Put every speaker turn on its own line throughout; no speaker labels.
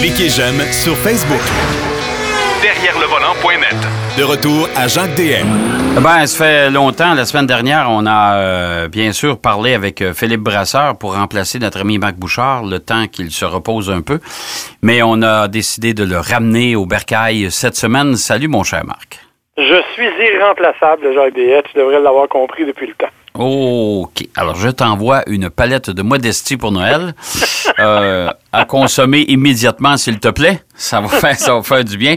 Cliquez j'aime sur Facebook.
Derrière le volant.net.
De retour à Jacques DM.
Ben, ça fait longtemps. La semaine dernière, on a euh, bien sûr parlé avec euh, Philippe Brasseur pour remplacer notre ami Marc Bouchard, le temps qu'il se repose un peu. Mais on a décidé de le ramener au bercail cette semaine. Salut, mon cher Marc.
Je suis irremplaçable, Jacques DM. Tu devrais l'avoir compris depuis le temps.
OK. Alors, je t'envoie une palette de modestie pour Noël euh, à consommer immédiatement, s'il te plaît. Ça va faire, ça va faire du bien.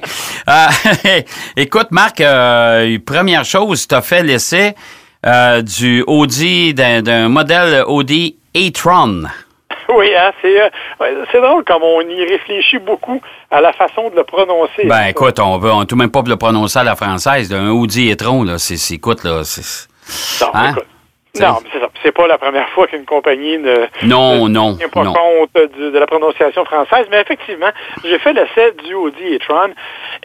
Euh, écoute, Marc, euh, première chose, tu as fait l'essai euh, du Audi, d'un d'un modèle Audi e-tron.
Oui, hein, c'est euh, drôle comme on y réfléchit beaucoup à la façon de le prononcer.
Ben, écoute, on veut, on tout même pas le prononcer à la française. Un Audi e-tron, là, c'est, c'est- écoute, là, c'est...
Non,
Hein?
écoute, non, c'est ça. C'est pas la première fois qu'une compagnie ne
Non,
ne
non,
tient pas
non.
compte de la prononciation française, mais effectivement, j'ai fait l'essai du Audi e-tron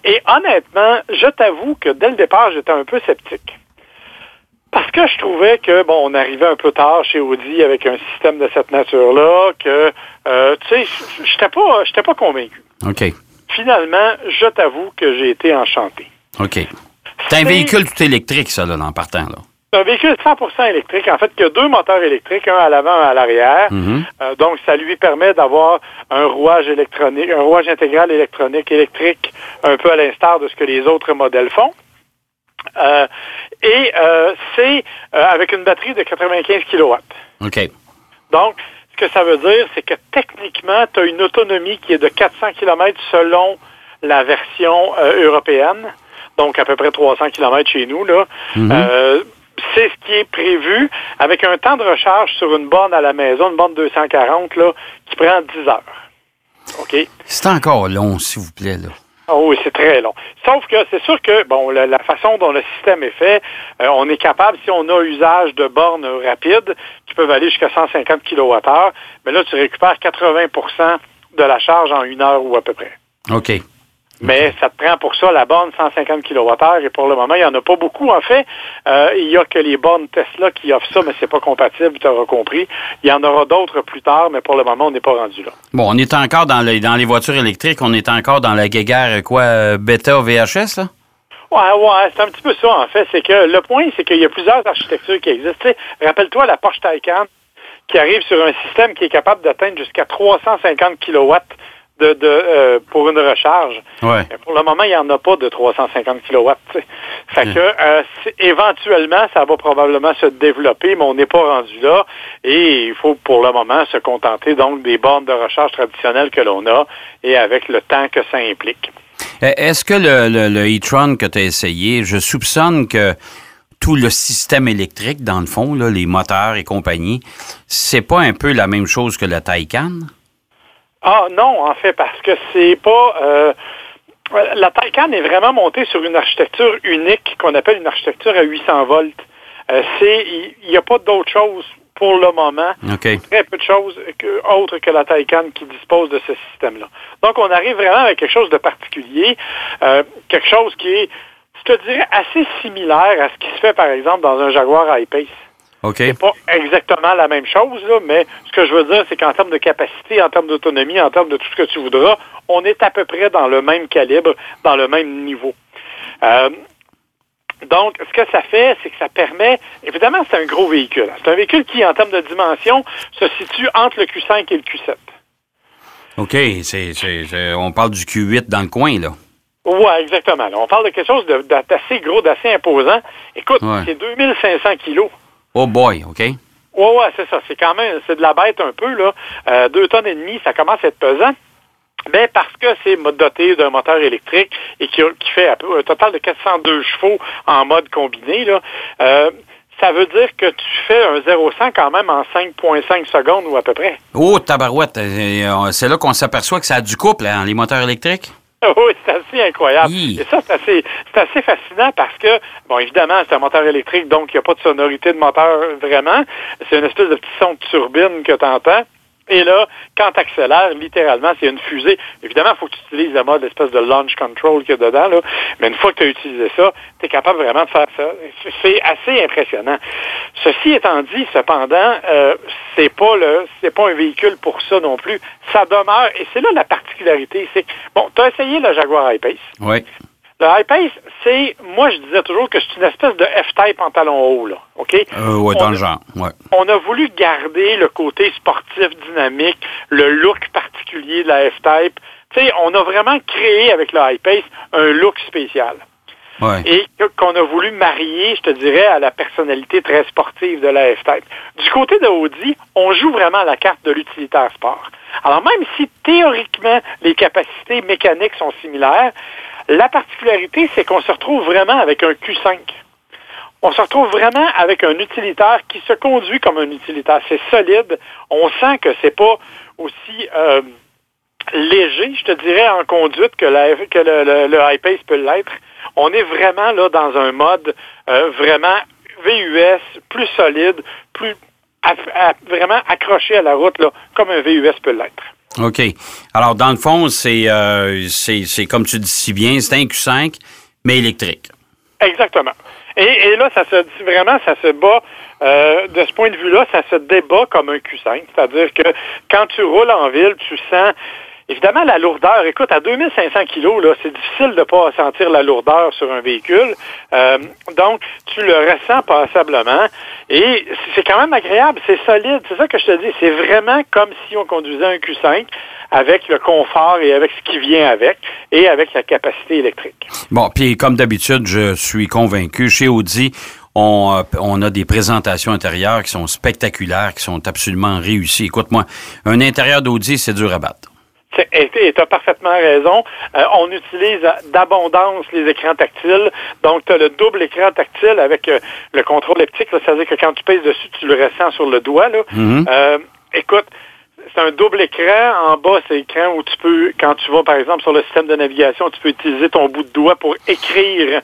et honnêtement, je t'avoue que dès le départ, j'étais un peu sceptique. Parce que je trouvais que, bon, on arrivait un peu tard chez Audi avec un système de cette nature-là, que, euh, tu sais, j'étais pas, j'étais pas convaincu.
OK,
Finalement, je t'avoue que j'ai été enchanté.
OK. C'est un véhicule tout électrique, ça, là, en partant, là.
C'est un véhicule 100% électrique, en fait, qui a deux moteurs électriques, un à l'avant, un à l'arrière.
Mhm.
Euh, donc, ça lui permet d'avoir un rouage électronique, un rouage intégral électronique, électrique, un peu à l'instar de ce que les autres modèles font. Euh, et euh, c'est avec une batterie de 95 kW.
OK.
Donc, ce que ça veut dire, c'est que techniquement, tu as une autonomie qui est de 400 km selon la version européenne, donc à peu près 300 km chez nous. Là. Euh, c'est ce qui est prévu avec un temps de recharge sur une borne à la maison, une borne 240, là, qui prend 10 heures. OK?
C'est encore long, s'il vous plaît, là.
Ah oui, c'est très long. Sauf que c'est sûr que, bon, la, la façon dont le système est fait, euh, on est capable, si on a usage de bornes rapides, qui peuvent aller jusqu'à 150 kWh, mais là, tu récupères 80% de la charge en une heure ou à peu près.
OK.
Mais ça te prend pour ça la borne 150 kWh et pour le moment, il n'y en a pas beaucoup. En fait, euh, il n'y a que les bornes Tesla qui offrent ça, mais c'est pas compatible, tu auras compris. Il y en aura d'autres plus tard, mais pour le moment, on n'est pas rendu là.
Bon, on est encore dans les, dans les voitures électriques, on est encore dans la guéguerre, euh, quoi, euh, bêta VHS, là?
Ouais, ouais, c'est un petit peu ça, en fait. C'est que le point, c'est qu'il y a plusieurs architectures qui existent. Rappelle-toi la Porsche Taycan qui arrive sur un système qui est capable d'atteindre jusqu'à 350 kW de, de, euh, pour une recharge.
Ouais.
Pour le moment, il n'y en a pas de 350 kW. Fait que euh, éventuellement, ça va probablement se développer, mais on n'est pas rendu là. Et il faut pour le moment se contenter donc des bornes de recharge traditionnelles que l'on a et avec le temps que ça implique.
Euh, Est-ce que le, le, le e-tron que tu as essayé, je soupçonne que tout le système électrique, dans le fond, là, les moteurs et compagnie, c'est pas un peu la même chose que le Taycan?
Ah non, en fait, parce que c'est pas... euh, la Taycan est vraiment montée sur une architecture unique qu'on appelle une architecture à 800 volts. Euh, c'est Il n'y a pas d'autre chose pour le moment. Très peu de choses que- autres que la Taycan qui dispose de ce système-là. Donc, on arrive vraiment avec quelque chose de particulier, euh, quelque chose qui est, je te dirais, assez similaire à ce qui se fait, par exemple, dans un Jaguar I-Pace.
OK.
C'est pas exactement la même chose, là, mais ce que je veux dire, c'est qu'en termes de capacité, en termes d'autonomie, en termes de tout ce que tu voudras, on est à peu près dans le même calibre, dans le même niveau. Euh, donc, ce que ça fait, c'est que ça permet, évidemment, c'est un gros véhicule. C'est un véhicule qui, en termes de dimension, se situe entre le Q5 et le Q7.
OK. C'est, c'est- c'est- on parle du Q8 dans le coin, là.
Oui, exactement. Là, on parle de quelque chose d'assez gros, d'assez imposant. Écoute,
Ouais.
c'est 2500 kilos.
Oh boy, OK?
Ouais, ouais, c'est ça. C'est quand même, c'est de la bête un peu, là. Euh, deux tonnes et demie, ça commence à être pesant. Mais parce que c'est doté d'un moteur électrique et qui, fait un total de 402 chevaux en mode combiné, là, euh, ça veut dire que tu fais un 0-100 quand même en 5,5 secondes ou à peu près.
Oh, tabarouette. euh, euh, C'est là qu'on s'aperçoit que ça a du couple, hein, les moteurs électriques?
oui, c'est assez incroyable. Et ça, c'est assez, c'est assez fascinant parce que, bon, évidemment, c'est un moteur électrique, donc il n'y a pas de sonorité de moteur vraiment. C'est une espèce de petit son de turbine que tu entends. Et là, quand tu accélères, littéralement, c'est une fusée. Évidemment, il faut que tu utilises le mode espèce de launch control qu'il y a dedans, là. mais une fois que tu as utilisé ça, tu es capable vraiment de faire ça. C'est assez impressionnant. Ceci étant dit, cependant, euh, c'est pas le c'est pas un véhicule pour ça non plus. Ça demeure, et c'est là la particularité, c'est bon, tu as essayé le Jaguar I-Pace.
Oui.
Le I-Pace, c'est, moi je disais toujours que c'est une espèce de F-Type en talon haut, là, OK?
Euh, ouais, dans
On
le
a-
genre. Ouais.
on a voulu garder le côté sportif, dynamique, le look particulier de la F-Type. Tu sais, on a vraiment créé avec le I-Pace un look spécial.
Ouais.
Et qu'on a voulu marier, je te dirais, à la personnalité très sportive de la F-Type. Du côté de Audi, on joue vraiment la carte de l'utilitaire sport. Alors même si théoriquement les capacités mécaniques sont similaires, la particularité, c'est qu'on se retrouve vraiment avec un Q5 on se retrouve vraiment avec un utilitaire qui se conduit comme un utilitaire. C'est solide. On sent que c'est pas aussi euh, léger, je te dirais, en conduite que, le, I-Pace peut l'être. On est vraiment là dans un mode euh, vraiment VUS, plus solide, plus vraiment accroché à la route, là, comme un VUS peut l'être.
OK. Alors, dans le fond, c'est euh, c'est comme tu dis si bien, c'est un Q5, mais électrique.
Exactement. Et, et là, ça se dit vraiment, ça se bat, euh, de ce point de vue-là, ça se débat comme un Q5. C'est-à-dire que quand tu roules en ville, tu sens, évidemment, la lourdeur. Écoute, à 2500 kilos, là, c'est difficile de ne pas sentir la lourdeur sur un véhicule. Euh, donc, tu le ressens passablement. Et c'est quand même agréable, c'est solide. C'est ça que je te dis. C'est vraiment comme si on conduisait un Q5 avec le confort et avec ce qui vient avec et avec la capacité électrique.
Bon, puis comme d'habitude, je suis convaincu, chez Audi, on, euh, on a des présentations intérieures qui sont spectaculaires, qui sont absolument réussies. Écoute-moi, un intérieur d'Audi, c'est dur à battre.
Et tu as parfaitement raison. Euh, on utilise d'abondance les écrans tactiles. Donc, tu as le double écran tactile avec euh, le contrôle leptique. là. C'est-à-dire que quand tu pèses dessus, tu le ressens sur le doigt. Là.
Mhm.
Euh, écoute, c'est un double écran. En bas, c'est l'écran où tu peux, quand tu vas, par exemple, sur le système de navigation, tu peux utiliser ton bout de doigt pour écrire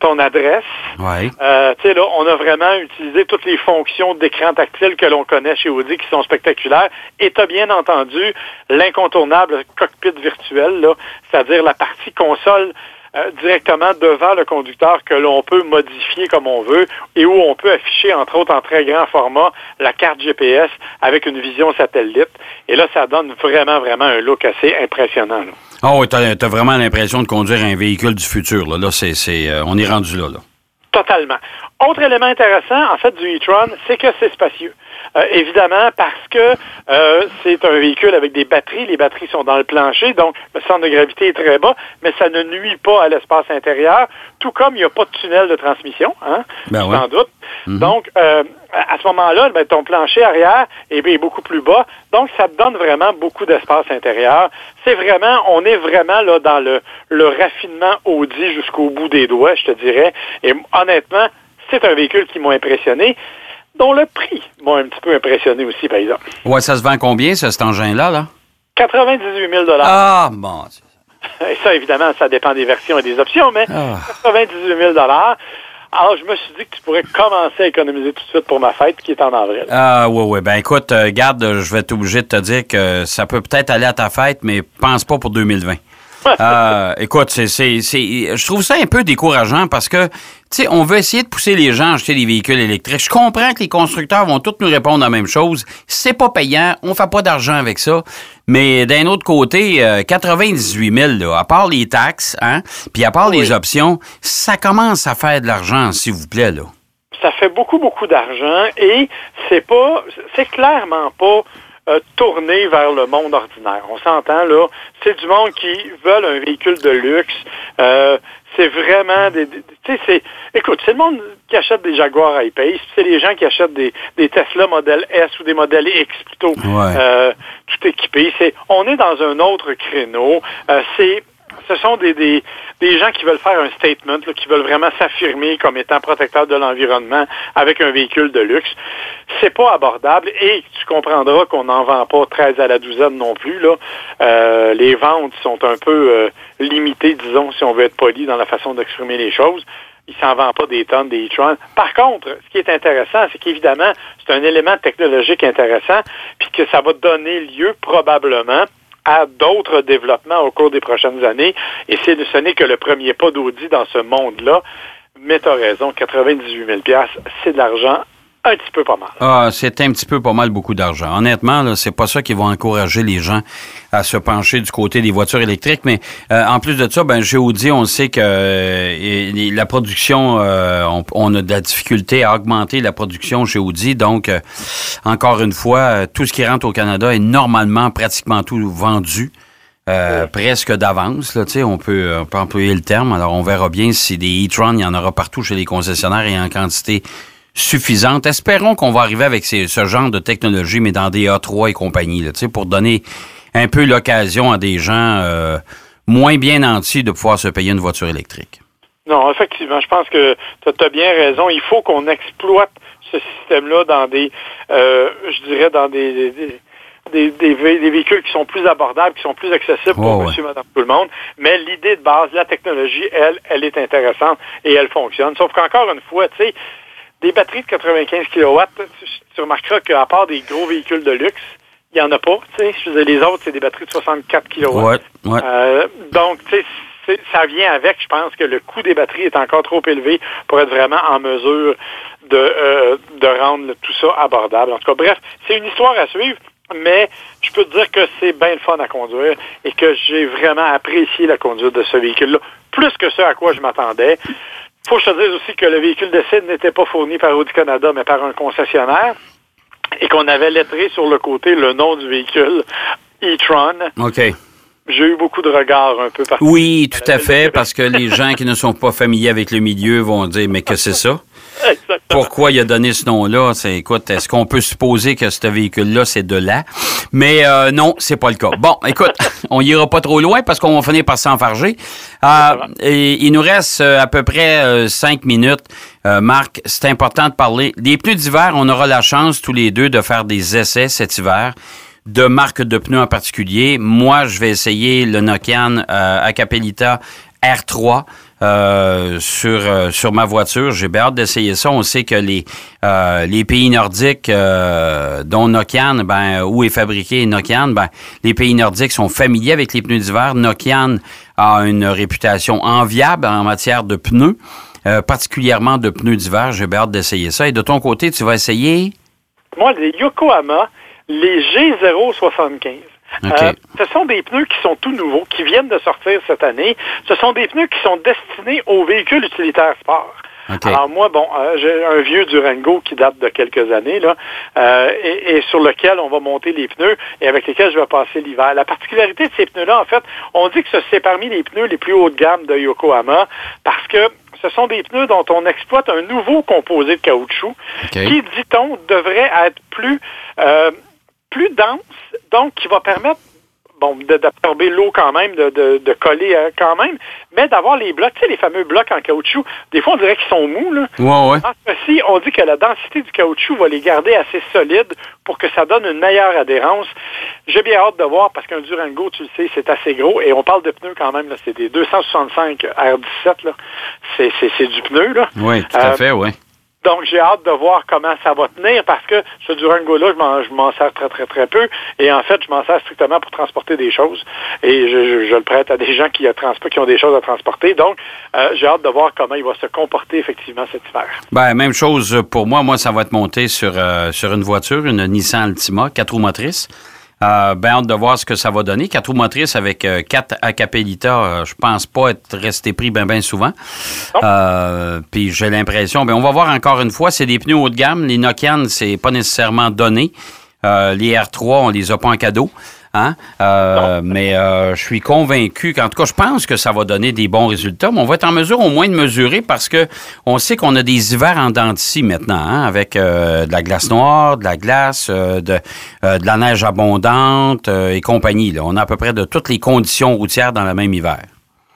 ton adresse.
Oui.
Euh, tu sais, là, on a vraiment utilisé toutes les fonctions d'écran tactile que l'on connaît chez Audi qui sont spectaculaires. Et tu as bien entendu l'incontournable cockpit virtuel, là, c'est-à-dire la partie console euh, directement devant le conducteur que l'on peut modifier comme on veut et où on peut afficher, entre autres, en très grand format, la carte GPS avec une vision satellite. Et là, ça donne vraiment, vraiment un look assez impressionnant. là.
Ah oui, t'as as vraiment l'impression de conduire un véhicule du futur. Là, là c'est, euh, on est rendu là. là.
Totalement. Autre élément intéressant, en fait, du e-tron, c'est que c'est spacieux. Euh, évidemment, parce que euh, c'est un véhicule avec des batteries. Les batteries sont dans le plancher, donc le centre de gravité est très bas, mais ça ne nuit pas à l'espace intérieur, tout comme il n'y a pas de tunnel de transmission, hein,
Ben ouais.
t'en doutes. Donc, euh, à ce moment-là, ben, ton plancher arrière est, est beaucoup plus bas, donc ça donne vraiment beaucoup d'espace intérieur. C'est vraiment, on est vraiment là dans le, le raffinement Audi jusqu'au bout des doigts, je te dirais. Et honnêtement, c'est un véhicule qui m'a impressionné, dont le prix m'a un petit peu impressionné aussi, par exemple.
Ouais, ça se vend combien, ça, cet engin-là? Là?
98 000
Ah, bon.
Et ça, évidemment, ça dépend des versions et des options, mais
Ah.
98 000 Alors, je me suis dit que tu pourrais commencer à économiser tout de suite pour ma fête, qui est en avril.
Ah, ouais, ouais. Ben, écoute, euh, garde, je vais être obligé de te dire que ça peut peut-être aller à ta fête, mais pense pas pour 2020. Euh, écoute, c'est, c'est, c'est, je trouve ça un peu décourageant parce que, tu sais, on veut essayer de pousser les gens à acheter des véhicules électriques. Je comprends que les constructeurs vont tous nous répondre la même chose. C'est pas payant, on fait pas d'argent avec ça. Mais d'un autre côté, euh, 98 000, là, à part les taxes, hein, puis à part les options, ça commence à faire de l'argent, s'il vous plaît, là.
ça fait beaucoup, beaucoup d'argent et c'est pas, c'est clairement pas euh, tourné vers le monde ordinaire. On s'entend là, c'est du monde qui veulent un véhicule de luxe. Euh, c'est vraiment des, des- tu sais, c'est, écoute, c'est le monde qui achète des Jaguar I-Pace, c'est les gens qui achètent des, des Tesla modèle S ou des modèles X plutôt,
Ouais.
euh, tout équipés. C'est, on est dans un autre créneau. Euh, c'est ce sont des, des, des gens qui veulent faire un statement, là, qui veulent vraiment s'affirmer comme étant protecteurs de l'environnement avec un véhicule de luxe. C'est pas abordable et tu comprendras qu'on n'en vend pas 13 à la douzaine non plus. Là. Euh, les ventes sont un peu euh, limitées, disons, si on veut être poli dans la façon d'exprimer les choses il s'en vend pas des tonnes des e-tron. Par contre, ce qui est intéressant, c'est qu'évidemment, c'est un élément technologique intéressant, puis que ça va donner lieu probablement à d'autres développements au cours des prochaines années. Et ce n'est que le premier pas d'Audi dans ce monde-là. Mais tu raison, 98 000 c'est de l'argent un petit peu pas mal.
Ah, c'est un petit peu pas mal beaucoup d'argent. Honnêtement, là, c'est pas ça qui va encourager les gens à se pencher du côté des voitures électriques. Mais euh, en plus de ça, ben Audi, on sait que euh, la production, euh, on, a de la difficulté à augmenter la production chez Audi. Donc, encore une fois, tout ce qui rentre au Canada est normalement pratiquement tout vendu. presque d'avance, là, on peut, on peut employer le terme. Alors, on verra bien si des e-tron, il y en aura partout chez les concessionnaires et en quantité suffisante. Espérons qu'on va arriver avec ce genre de technologie, mais dans des A3 et compagnie, là, pour donner un peu l'occasion à des gens euh, moins bien nantis de pouvoir se payer une voiture électrique.
Non, effectivement, je pense que tu as bien raison. Il faut qu'on exploite ce système-là dans des, euh, je dirais, dans des, des des, véhicules qui sont plus abordables, qui sont plus accessibles pour monsieur, madame, tout le monde. Mais l'idée de base, la technologie, elle, elle est intéressante et elle fonctionne. Sauf qu'encore une fois, tu sais, des batteries de 95 kW, tu, remarqueras qu'à part des gros véhicules de luxe, il n'y en a pas. Veux les autres, c'est des batteries de 64 kW.
Ouais,
euh, donc, tu sais, ça vient avec, je pense que le coût des batteries est encore trop élevé pour être vraiment en mesure de, euh, de rendre tout ça abordable. En tout cas, bref, c'est une histoire à suivre, mais je peux te dire que c'est bien le fun à conduire et que j'ai vraiment apprécié la conduite de ce véhicule-là, plus que ce à quoi je m'attendais faut que je te dise aussi que le véhicule d'essai n'était pas fourni par Audi Canada, mais par un concessionnaire et qu'on avait lettré sur le côté le nom du véhicule, e-tron.
OK.
J'ai eu beaucoup de regards un peu partout.
Oui, tout à fait, parce que les gens qui ne sont pas familiers avec le milieu vont dire, mais que c'est ça? Pourquoi il a donné ce nom-là? C'est, écoute, est-ce qu'on peut supposer que ce véhicule-là, c'est de là? Mais euh, non, c'est pas le cas. Bon, écoute, on ira pas trop loin parce qu'on va finir par s'enfarger. Euh, et il nous reste euh, à peu près euh, cinq minutes. Marc, c'est important de parler. Des pneus d'hiver, on aura la chance tous les deux de faire des essais cet hiver de marques de pneus en particulier. Moi, je vais essayer le Nokian Acapelita R3. Euh, sur euh, sur ma voiture. J'ai bien hâte d'essayer ça. On sait que les euh, les pays nordiques, dont Nokian, ben où est fabriqué Nokian, ben les pays nordiques sont familiers avec les pneus d'hiver. Nokian a une réputation enviable en matière de pneus, particulièrement de pneus d'hiver. J'ai bien hâte d'essayer ça. Et de ton côté, tu vas essayer?
Moi, les Yokohama, les G075. Euh, ce sont des pneus qui sont tout nouveaux, qui viennent de sortir cette année. Ce sont des pneus qui sont destinés aux véhicules utilitaires sport. Alors moi, bon, euh, j'ai un vieux Durango qui date de quelques années, là, euh, et, sur lequel on va monter les pneus et avec lesquels je vais passer l'hiver. La particularité de ces pneus-là, en fait, on dit que c'est parmi les pneus les plus haut de gamme de Yokohama parce que ce sont des pneus dont on exploite un nouveau composé de caoutchouc qui, dit-on, devrait être plus plus dense, donc qui va permettre bon, d'absorber l'eau quand même, de, de, coller euh, quand même, mais d'avoir les blocs, tu sais, les fameux blocs en caoutchouc, des fois on dirait qu'ils sont mous, là.
Ouais, ouais.
En on dit que la densité du caoutchouc va les garder assez solides pour que ça donne une meilleure adhérence. J'ai bien hâte de voir parce qu'un Durango, tu le sais, c'est assez gros et on parle de pneus quand même, là, c'est des 265 R17, là. C'est du pneu, là.
Oui, tout à euh, fait, oui.
Donc, j'ai hâte de voir comment ça va tenir parce que ce Durango-là, je m'en sers très, très, très peu. Et en fait, je m'en sers strictement pour transporter des choses. Et je, le prête à des gens qui, ont des choses à transporter. Donc, euh, j'ai hâte de voir comment il va se comporter effectivement cet hiver.
Ben, même chose pour moi. Moi, ça va être monté sur, euh, sur une voiture, une Nissan Altima, quatre roues motrices. Euh, ben, hâte de voir ce que ça va donner. Quatre roues motrices avec euh, quatre Acapelita, euh, je pense pas être resté pris bien ben souvent. Euh, puis j'ai l'impression, ben on va voir encore une fois, c'est des pneus haut de gamme. Les Nokian, c'est pas nécessairement donné. les R3, on les a pas en cadeau. Hein? Euh, mais euh, je suis convaincu qu'en tout cas, je pense que ça va donner des bons résultats. Mais on va être en mesure au moins de mesurer parce que on sait qu'on a des hivers en dents maintenant, hein, avec euh, de la glace noire, de la glace, de, de la neige abondante et compagnie. Là. On a à peu près de toutes les conditions routières dans le même hiver.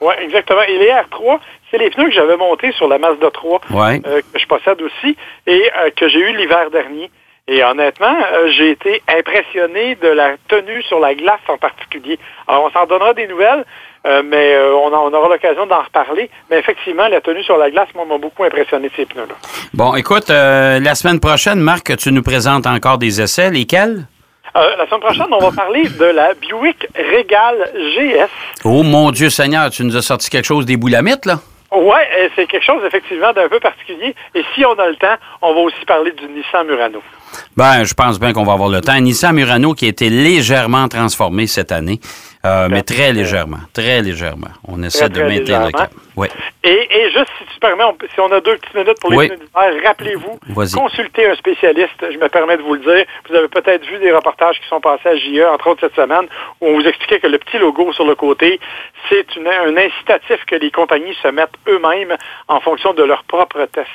Oui, exactement. Et les R3, c'est les pneus que j'avais montés sur la Mazda 3
Ouais.
que je possède aussi et que j'ai eu l'hiver dernier. Et honnêtement, euh, j'ai été impressionné de la tenue sur la glace en particulier. Alors, on s'en donnera des nouvelles, euh, mais euh, on, aura l'occasion d'en reparler. Mais effectivement, la tenue sur la glace, moi, m'a beaucoup impressionné ces pneus-là.
Bon, écoute, euh, la semaine prochaine, Marc, tu nous présentes encore des essais. Lesquels?
La semaine prochaine, on va parler de la Buick Regal GS.
Oh mon Dieu Seigneur, tu nous as sorti quelque chose des boulamites, là?
Euh, c'est quelque chose effectivement d'un peu particulier. Et si on a le temps, on va aussi parler du Nissan Murano.
Ben, je pense bien qu'on va avoir le temps. Nissan Murano qui a été légèrement transformé cette année, euh, mais très légèrement, très légèrement. On essaie
Très,
de maintenir le cap. Oui.
Et, et juste, si tu permets, on- si on a deux petites minutes pour les
Oui.
rappelez-vous, consultez un spécialiste. Je me permets de vous le dire. Vous avez peut-être vu des reportages qui sont passés à JE, entre autres cette semaine, où on vous expliquait que le petit logo sur le côté, c'est un incitatif que les compagnies se mettent eux-mêmes en fonction de leurs propres tests.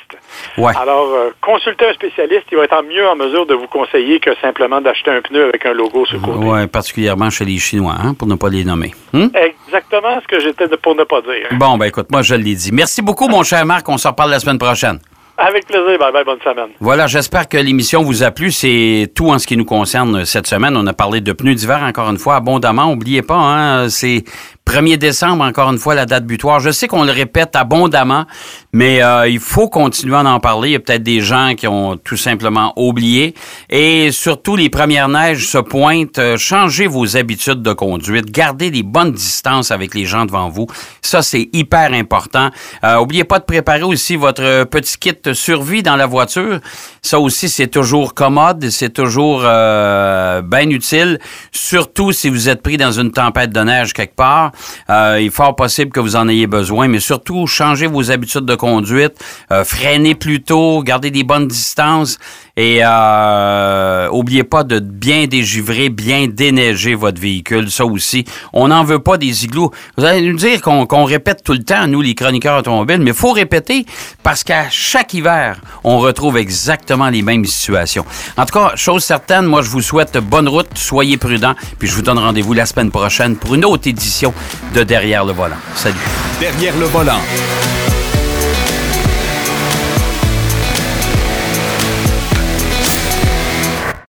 Ouais.
Alors, euh, consultez un spécialiste, il va être en mieux en mesure de vous conseiller que simplement d'acheter un pneu avec un logo sur le côté.
Ouais, particulièrement chez les Chinois, hein, pour ne pas les nommer. Hum?
Exactement ce que j'étais de- pour ne pas dire.
Bon, ben écoute, moi je l'ai dit. Merci beaucoup, mon cher Marc. On se reparle la semaine prochaine.
Avec plaisir. Bye bye, bonne semaine.
Voilà, j'espère que l'émission vous a plu. C'est tout en ce qui nous concerne cette semaine. On a parlé de pneus d'hiver encore une fois abondamment. Oubliez pas, hein, c'est 1er décembre, encore une fois, la date butoir. Je sais qu'on le répète abondamment, mais euh, il faut continuer à en parler. Il y a peut-être des gens qui ont tout simplement oublié. Et surtout, les premières neiges se pointent. Euh, changez vos habitudes de conduite. Gardez des bonnes distances avec les gens devant vous. Ça, c'est hyper important. Euh, oubliez pas de préparer aussi votre petit kit survie dans la voiture. Ça aussi, c'est toujours commode, c'est toujours euh, bien utile, surtout si vous êtes pris dans une tempête de neige quelque part. Euh, il est fort possible que vous en ayez besoin, mais surtout, changez vos habitudes de conduite, euh, freinez plus tôt, gardez des bonnes distances et euh, oubliez pas de bien dégivrer, bien déneiger votre véhicule. Ça aussi, on n'en veut pas des igloos. Vous allez nous dire qu'on répète tout le temps, nous, les chroniqueurs automobiles, mais faut répéter parce qu'à chaque hiver, on retrouve exactement les mêmes situations. En tout cas, chose certaine, moi, je vous souhaite bonne route, soyez prudents, puis je vous donne rendez-vous la semaine prochaine pour une autre édition de Derrière le volant. Salut.
Derrière le volant.